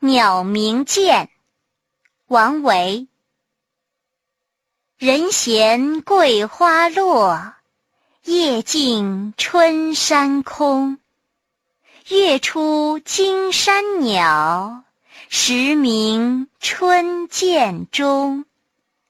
鸟鸣涧。王维。人闲桂花落夜静春山空。月出惊山鸟时鸣春涧中。